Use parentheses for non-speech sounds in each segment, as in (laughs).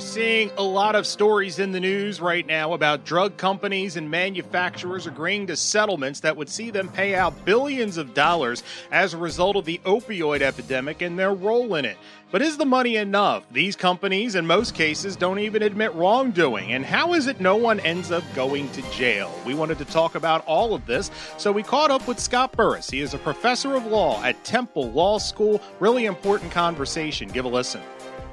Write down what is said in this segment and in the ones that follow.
Are seeing a lot of stories in the news right now about drug companies and manufacturers agreeing to settlements that would see them pay out billions of dollars as a result of the opioid epidemic and their role in it. But is the money enough? These companies, in most cases, don't even admit wrongdoing. And how is it no one ends up going to jail? We wanted to talk about all of this, so we caught up with Scott Burris. He is a professor of law at Temple Law School. Really important conversation. Give a listen.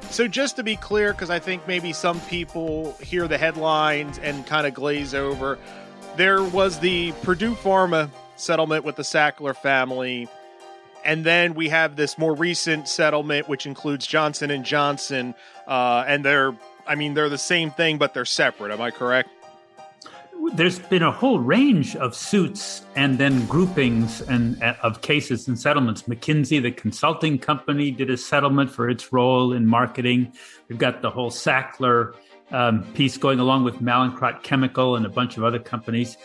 So, just to be clear, because I think maybe some people hear the headlines and kind of glaze over, there was the Purdue Pharma settlement with the Sackler family. And then we have this more recent settlement which includes johnson and johnson uh, and they're i mean they're the same thing but they're separate. Am i correct there's been a whole range of suits and then groupings and uh, of cases and settlements. McKinsey, the consulting company, did a settlement for its role in marketing. We've got the whole Sackler um, piece going along with Mallinckrodt Chemical and a bunch of other companies.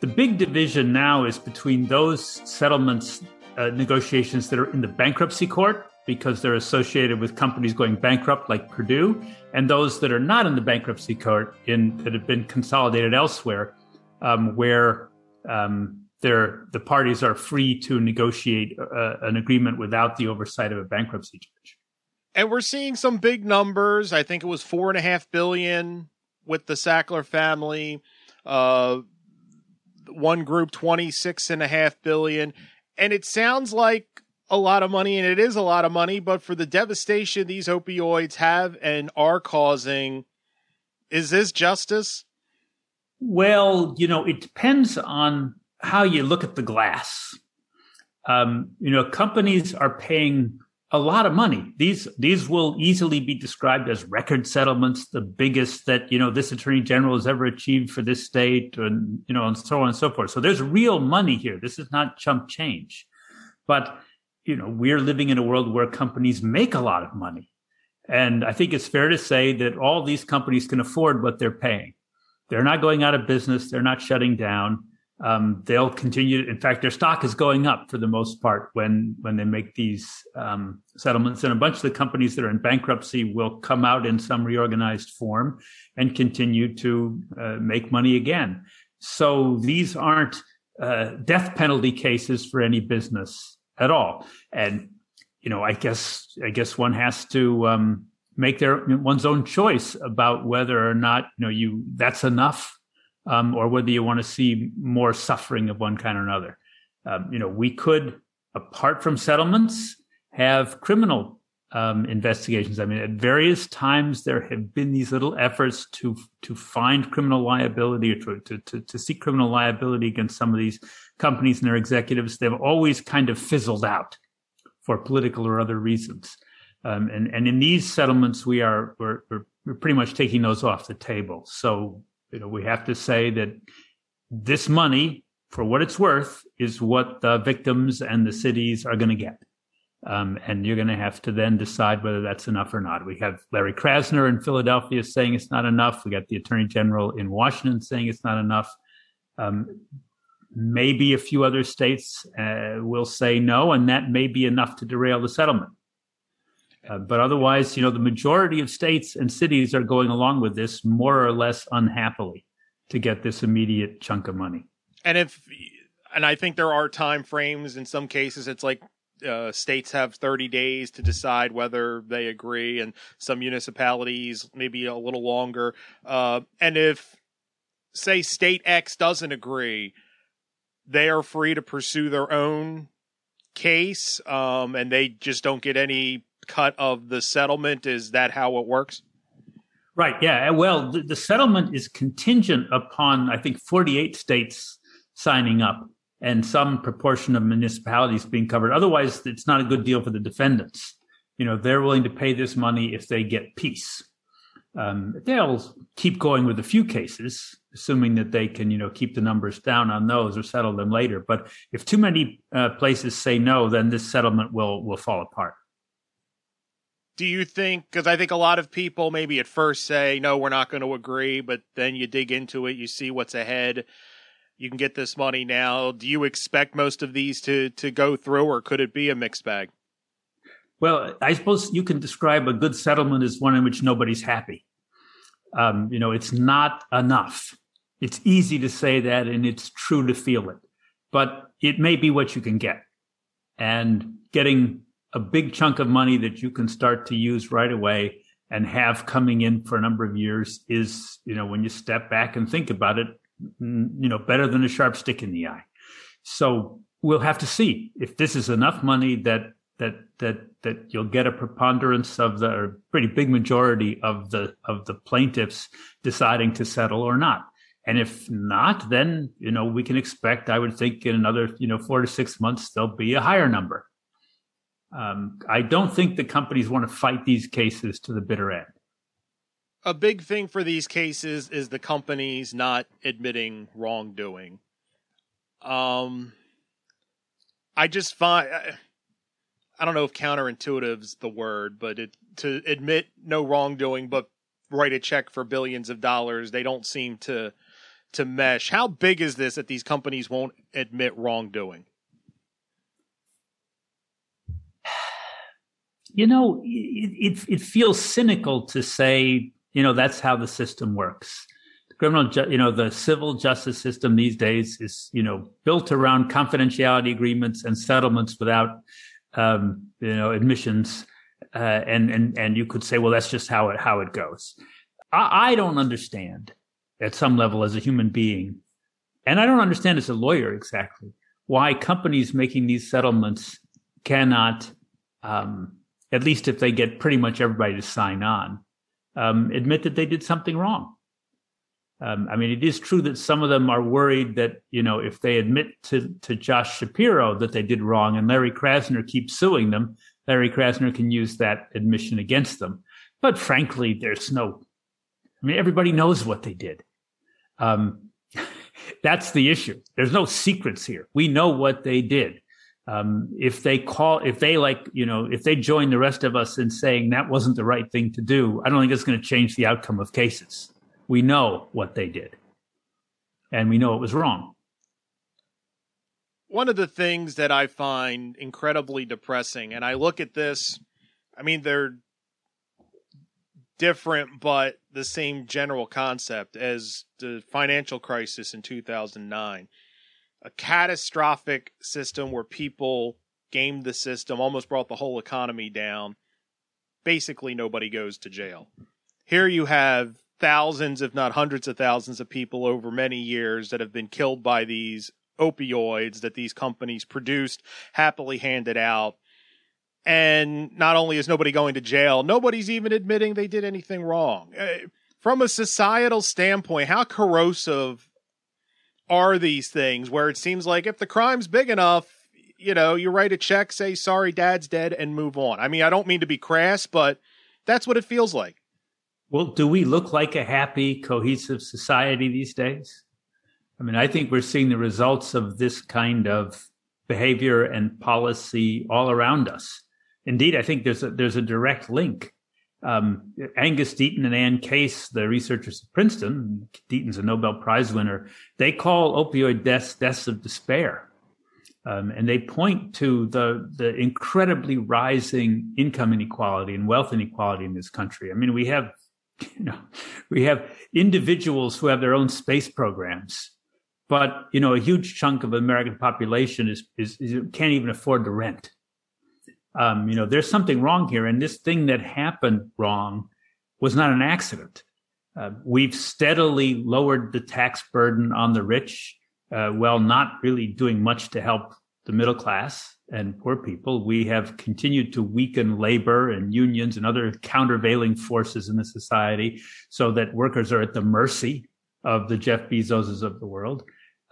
The big division now is between those settlements uh, negotiations that are in the bankruptcy court because they're associated with companies going bankrupt like Purdue, and those that are not in the bankruptcy court in that have been consolidated elsewhere, um, where um, the parties are free to negotiate uh, an agreement without the oversight of a bankruptcy judge. And we're seeing some big numbers. I think it was four and a half billion with the Sackler family. Uh, one group, twenty six and a half billion and it sounds like a lot of money, and it is a lot of money, but for the devastation these opioids have and are causing, is this justice? Well, you know, it depends on how you look at the glass. Um, you know, companies are paying a lot of money. These these will easily be described as record settlements, the biggest that you know this attorney general has ever achieved for this state, and you know, and so on and so forth. So there's real money here. This is not chump change, but you know, we're living in a world where companies make a lot of money, and I think it's fair to say that all these companies can afford what they're paying. They're not going out of business. They're not shutting down um, they'll continue. In fact, their stock is going up for the most part when when they make these um, settlements. And a bunch of the companies that are in bankruptcy will come out in some reorganized form and continue to uh, make money again. So these aren't uh, death penalty cases for any business at all. And you know, I guess I guess one has to um, make their one's own choice about whether or not you know you that's enough um, or whether you want to see more suffering of one kind or another. Um, you know, we could, apart from settlements, have criminal um, investigations. I mean, at various times there have been these little efforts to to find criminal liability or to, to, to seek criminal liability against some of these companies and their executives. They've always kind of fizzled out for political or other reasons. Um, and and in these settlements, we are we're, we're pretty much taking those off the table. So you know, we have to say that this money, for what it's worth, is what the victims and the cities are going to get. Um, and you're going to have to then decide whether that's enough or not. We have Larry Krasner in Philadelphia saying it's not enough. We got the Attorney General in Washington saying it's not enough. Um, maybe a few other states uh, will say no, and that may be enough to derail the settlement. Uh, but otherwise, you know, the majority of states and cities are going along with this more or less unhappily to get this immediate chunk of money. And if, and I think there are time frames in some cases. It's like uh, states have 30 days to decide whether they agree, and some municipalities maybe a little longer. Uh, and if, say, state X doesn't agree, they are free to pursue their own case, um, and they just don't get any cut of the settlement? Is that how it works? Right. Yeah. Well, the, the settlement is contingent upon, I think, 48 states signing up and some proportion of municipalities being covered. Otherwise, it's not a good deal for the defendants. You know, they're willing to pay this money if they get peace. Um, they'll keep going with a few cases, assuming that they can, you know, keep the numbers down on those or settle them later. But if too many uh, places say no, then this settlement will will fall apart. do you think because i think a lot of people maybe at first say no we're not going to agree but then you dig into it you see what's ahead you can get this money now. Do you expect most of these to to go through or could it be a mixed bag? Well i suppose you can describe a good settlement as one in which nobody's happy. Um, you know it's not enough. It's easy to say that and it's true to feel it. But it may be what you can get. And getting a big chunk of money that you can start to use right away and have coming in for a number of years is, you know, when you step back and think about it, you know, better than a sharp stick in the eye. So we'll have to see if this is enough money that that that that you'll get a preponderance of the or pretty big majority of the of the plaintiffs deciding to settle or not. And if not, then you know we can expect. I would think in another you know four to six months there'll be a higher number. Um, I don't think the companies want to fight these cases to the bitter end. A big thing for these cases is the companies not admitting wrongdoing. Um, I just find I don't know if counterintuitive is the word, but it, to admit no wrongdoing but write a check for billions of dollars, they don't seem to to mesh. How big is this that these companies won't admit wrongdoing? (sighs) you know, it, it, it feels cynical to say, you know, that's how the system works. The criminal, ju- you know, the civil justice system these days is, you know, built around confidentiality agreements and settlements without, um, you know, admissions. Uh, and and and you could say, well, that's just how it how it goes. I, I don't understand at some level as a human being, and I don't understand as a lawyer exactly why companies making these settlements cannot um, at least if they get pretty much everybody to sign on, um, admit that they did something wrong. Um, I mean, it is true that some of them are worried that you know if they admit to to Josh Shapiro that they did wrong, and Larry Krasner keeps suing them, Larry Krasner can use that admission against them. But frankly, there's no. I mean, everybody knows what they did. Um, (laughs) that's the issue. There's no secrets here. We know what they did um, if they call, if they like, you know, if they join the rest of us in saying that wasn't the right thing to do, I don't think it's going to change the outcome of cases. We know what they did, and we know it was wrong. One of the things that I find incredibly depressing, and I look at this, I mean, they're different, but the same general concept as the financial crisis in 2009 a catastrophic system where people gamed the system, almost brought the whole economy down. Basically, nobody goes to jail. Here you have thousands, if not hundreds of thousands, of people over many years that have been killed by these opioids that these companies produced, happily handed out. And not only is nobody going to jail, nobody's even admitting they did anything wrong. Uh, from a societal standpoint, how corrosive are these things where it seems like if the crime's big enough, you know, you write a check, say sorry, dad's dead, and move on. I mean, I don't mean to be crass, but that's what it feels like. Well, do we look like a happy, cohesive society these days? I mean, I think we're seeing the results of this kind of behavior and policy all around us. Indeed, I think there's a, there's a direct link um, Angus Deaton and Anne Case, the researchers at Princeton, Deaton's a Nobel Prize winner, they call opioid deaths deaths of despair. Um, and they point to the, the incredibly rising income inequality and wealth inequality in this country. I mean, we have, you know, we have individuals who have their own space programs, but, you know, a huge chunk of the American population is, is, is can't even afford the rent um, you know, there's something wrong here. And this thing that happened wrong was not an accident. Uh, we've steadily lowered the tax burden on the rich uh, while not really doing much to help the middle class and poor people. We have continued to weaken labor and unions and other countervailing forces in the society so that workers are at the mercy of the Jeff Bezoses of the world.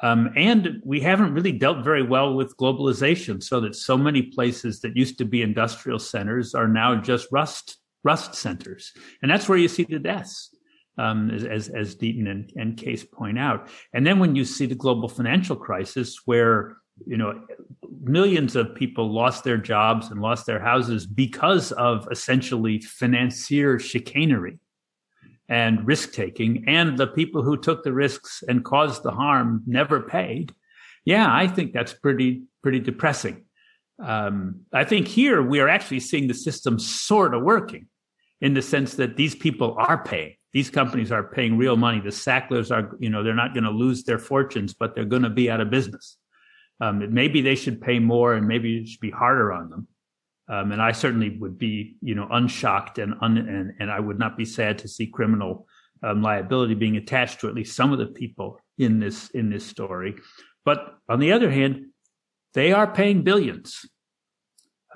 Um, and we haven't really dealt very well with globalization, so that so many places that used to be industrial centers are now just rust rust centers, and that's where you see the deaths, um, as, as, as Deaton and, and Case point out. And then when you see the global financial crisis, where you know millions of people lost their jobs and lost their houses because of essentially financier chicanery and risk taking. And the people who took the risks and caused the harm never paid. Yeah, I think that's pretty, pretty depressing. Um, I think here we are actually seeing the system sort of working in the sense that these people are paying. These companies are paying real money. The Sacklers are, you know, they're not going to lose their fortunes, but they're going to be out of business. Um, maybe they should pay more and maybe it should be harder on them. Um, and I certainly would be, you know, unshocked and, un, and, and I would not be sad to see criminal um, liability being attached to at least some of the people in this in this story. But on the other hand, they are paying billions,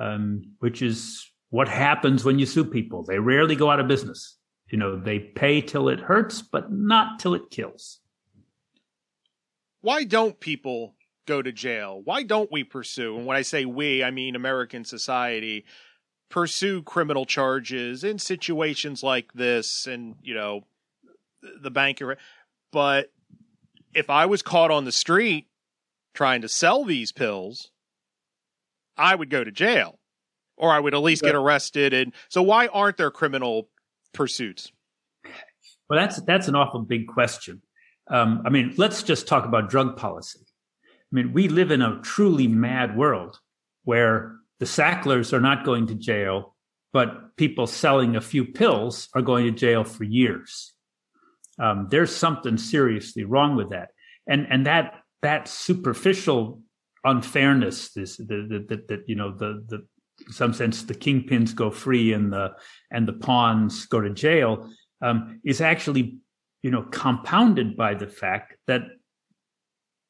um, which is what happens when you sue people. They rarely go out of business. You know, they pay till it hurts, but not till it kills. Why don't people go to jail? Why don't we pursue? And when I say we, I mean American society pursue criminal charges in situations like this and, you know, the banker. But if I was caught on the street trying to sell these pills, I would go to jail or I would at least get arrested. And so why aren't there criminal pursuits? Well, that's, that's an awful big question. Um, I mean, let's just talk about drug policy. I mean, we live in a truly mad world where the Sacklers are not going to jail, but people selling a few pills are going to jail for years. Um, there's something seriously wrong with that, and and that that superficial unfairness, this the, you know the the in some sense the kingpins go free and the and the pawns go to jail um, is actually you know compounded by the fact that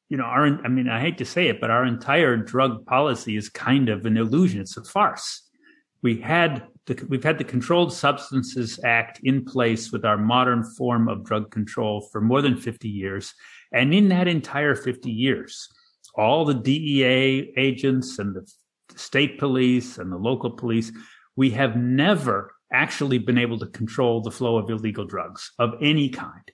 you know our I mean I hate to say it but our entire drug policy is kind of an illusion it's a farce we had the, we've had the Controlled Substances Act in place with our modern form of drug control for more than 50 years. And in that entire 50 years, all the DEA agents and the state police and the local police, we have never actually been able to control the flow of illegal drugs of any kind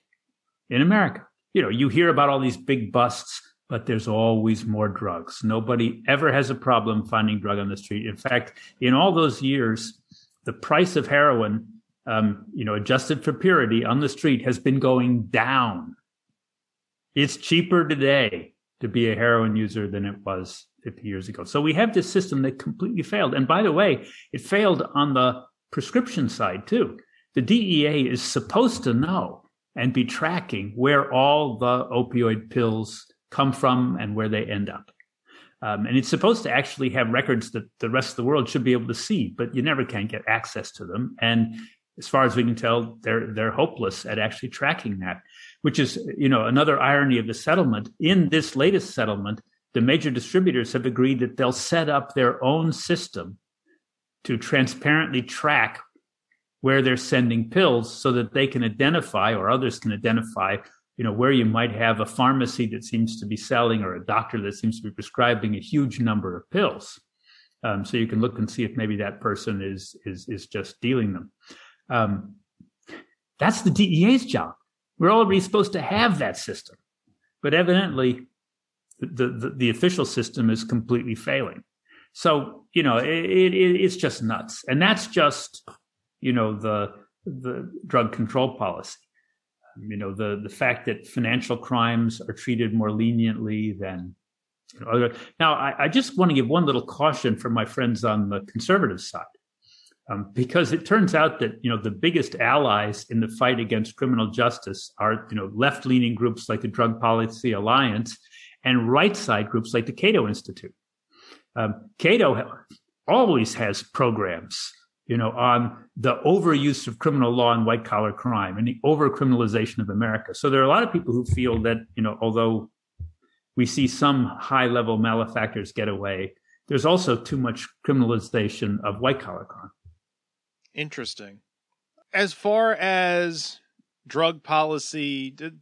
in America. You know, you hear about all these big busts, but there's always more drugs. Nobody ever has a problem finding drug on the street. In fact, in all those years, the price of heroin, um, you know, adjusted for purity on the street has been going down. It's cheaper today to be a heroin user than it was 50 years ago. So we have this system that completely failed. And by the way, it failed on the prescription side too. The DEA is supposed to know and be tracking where all the opioid pills come from and where they end up. Um, and it's supposed to actually have records that the rest of the world should be able to see, but you never can get access to them. And as far as we can tell, they're they're hopeless at actually tracking that, which is you know another irony of the settlement. In this latest settlement, the major distributors have agreed that they'll set up their own system to transparently track where they're sending pills so that they can identify or others can identify you know where you might have a pharmacy that seems to be selling or a doctor that seems to be prescribing a huge number of pills. Um, so you can look and see if maybe that person is is is just dealing them. Um, that's the dea's job. We're already supposed to have that system but evidently the the, the official system is completely failing. So you know it, it, it's just nuts. And that's just you know the the drug control policy you know the the fact that financial crimes are treated more leniently than other. Now, I, I just want to give one little caution for my friends on the conservative side, um, because it turns out that you know the biggest allies in the fight against criminal justice are you know left leaning groups like the Drug Policy Alliance and right side groups like the Cato Institute. Um, Cato always has programs you know, on the overuse of criminal law and white collar crime and the overcriminalization of America. So there are a lot of people who feel that, you know, although we see some high level malefactors get away, there's also too much criminalization of white collar crime. Interesting. As far as drug policy, did,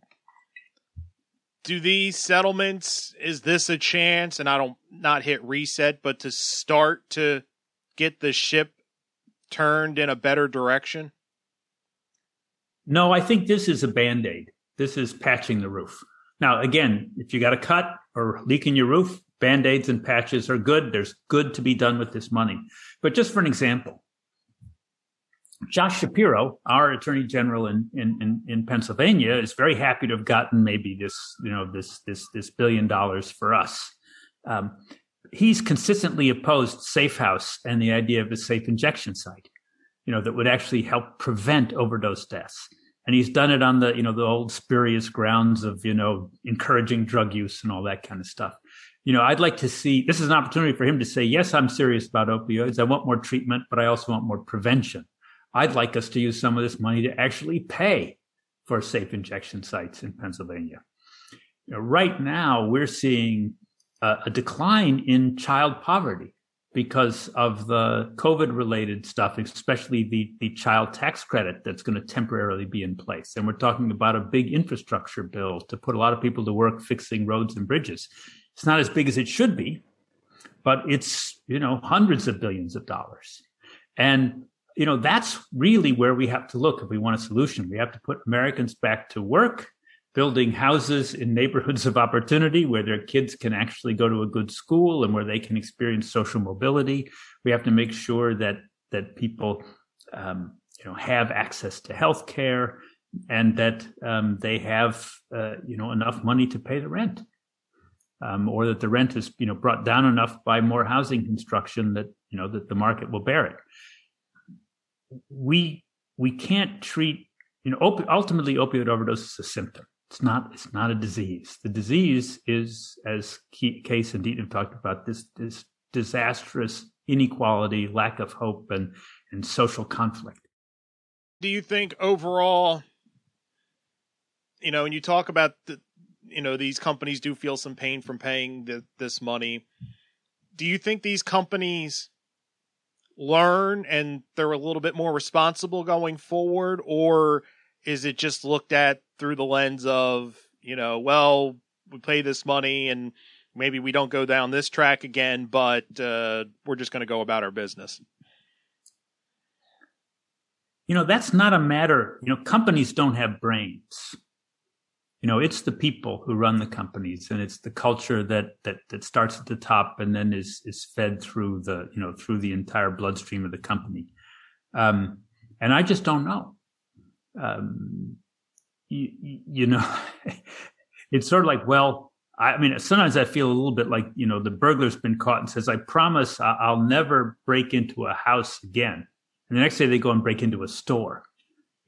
do these settlements, is this a chance, and I don't not hit reset, but to start to get the ship turned in a better direction? No, I think this is a band aid. This is patching the roof. Now, again, if you got a cut or leak in your roof, Band aids and patches are good. There's good to be done with this money. But just for an example, Josh Shapiro, our attorney general in, in, in, Pennsylvania, is very happy to have gotten maybe this, you know, this, this, this billion dollars for us. Um, he's consistently opposed Safehouse and the idea of a safe injection site, you know, that would actually help prevent overdose deaths. And he's done it on the, you know, the old spurious grounds of, you know, encouraging drug use and all that kind of stuff. You know, I'd like to see this is an opportunity for him to say, yes, I'm serious about opioids. I want more treatment, but I also want more prevention. I'd like us to use some of this money to actually pay for safe injection sites in Pennsylvania. You know, right now, we're seeing a, decline in child poverty because of the COVID related stuff, especially the, the child tax credit that's going to temporarily be in place. And we're talking about a big infrastructure bill to put a lot of people to work fixing roads and bridges. It's not as big as it should be, but it's, you know, hundreds of billions of dollars. And you know, that's really where we have to look if we want a solution. We have to put Americans back to work, building houses in neighborhoods of opportunity where their kids can actually go to a good school and where they can experience social mobility. We have to make sure that that people, um, you know, have access to health care and that um, they have, uh, you know, enough money to pay the rent. Um, or that the rent is, you know, brought down enough by more housing construction that, you know, that the market will bear it we we can't treat you know opi- ultimately opioid overdose is a symptom it's not it's not a disease. The disease is as Case and Deaton have talked about this this disastrous inequality lack of hope and and social conflict. Do you think overall you know when you talk about the you know these companies do feel some pain from paying the, this money do you think these companies learn and they're a little bit more responsible going forward or is it just looked at through the lens of you know well we pay this money and maybe we don't go down this track again but uh, we're just going to go about our business? You know that's not a matter you know companies don't have brains. You know it's the people who run the companies and it's the culture that that that starts at the top and then is is fed through the you know through the entire bloodstream of the company. Um, and i just don't know um, you, you know (laughs) it's sort of like well I mean, sometimes I feel a little bit like, you know, the burglar's been caught and says, I promise I'll never break into a house again. And the next day they go and break into a store.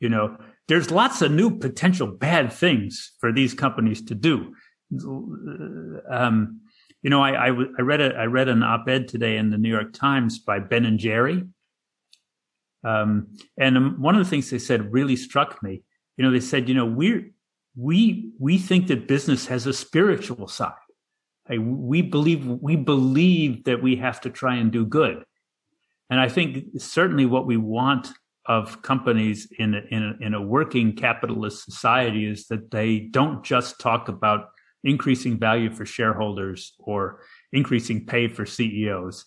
You know, there's lots of new potential bad things for these companies to do. Um, you know, I, I, I, read a, I read an op-ed today in the New York Times by Ben and Jerry. Um, and one of the things they said really struck me. You know, they said, you know, we we, we think that business has a spiritual side. we believe, we believe that we have to try and do good. And I think certainly what we want of companies in a, in a, in a working capitalist society is that they don't just talk about increasing value for shareholders or increasing pay for CEOs.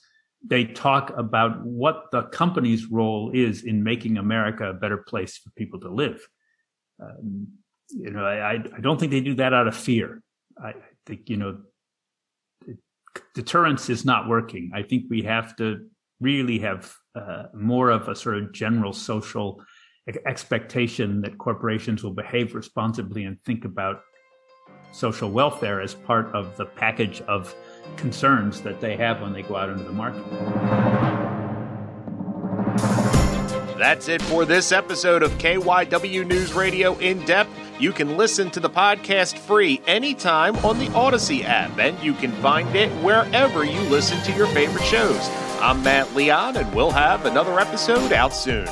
They talk about what the company's role is in making America a better place for people to live. Um, you know, I, I don't think they do that out of fear. I think, you know, deterrence is not working. I think we have to really have uh, more of a sort of general social expectation that corporations will behave responsibly and think about social welfare as part of the package of concerns that they have when they go out into the market. That's it for this episode of KYW News Radio In Depth. You can listen to the podcast free anytime on the Audacy app, and you can find it wherever you listen to your favorite shows. I'm Matt Leon, and we'll have another episode out soon.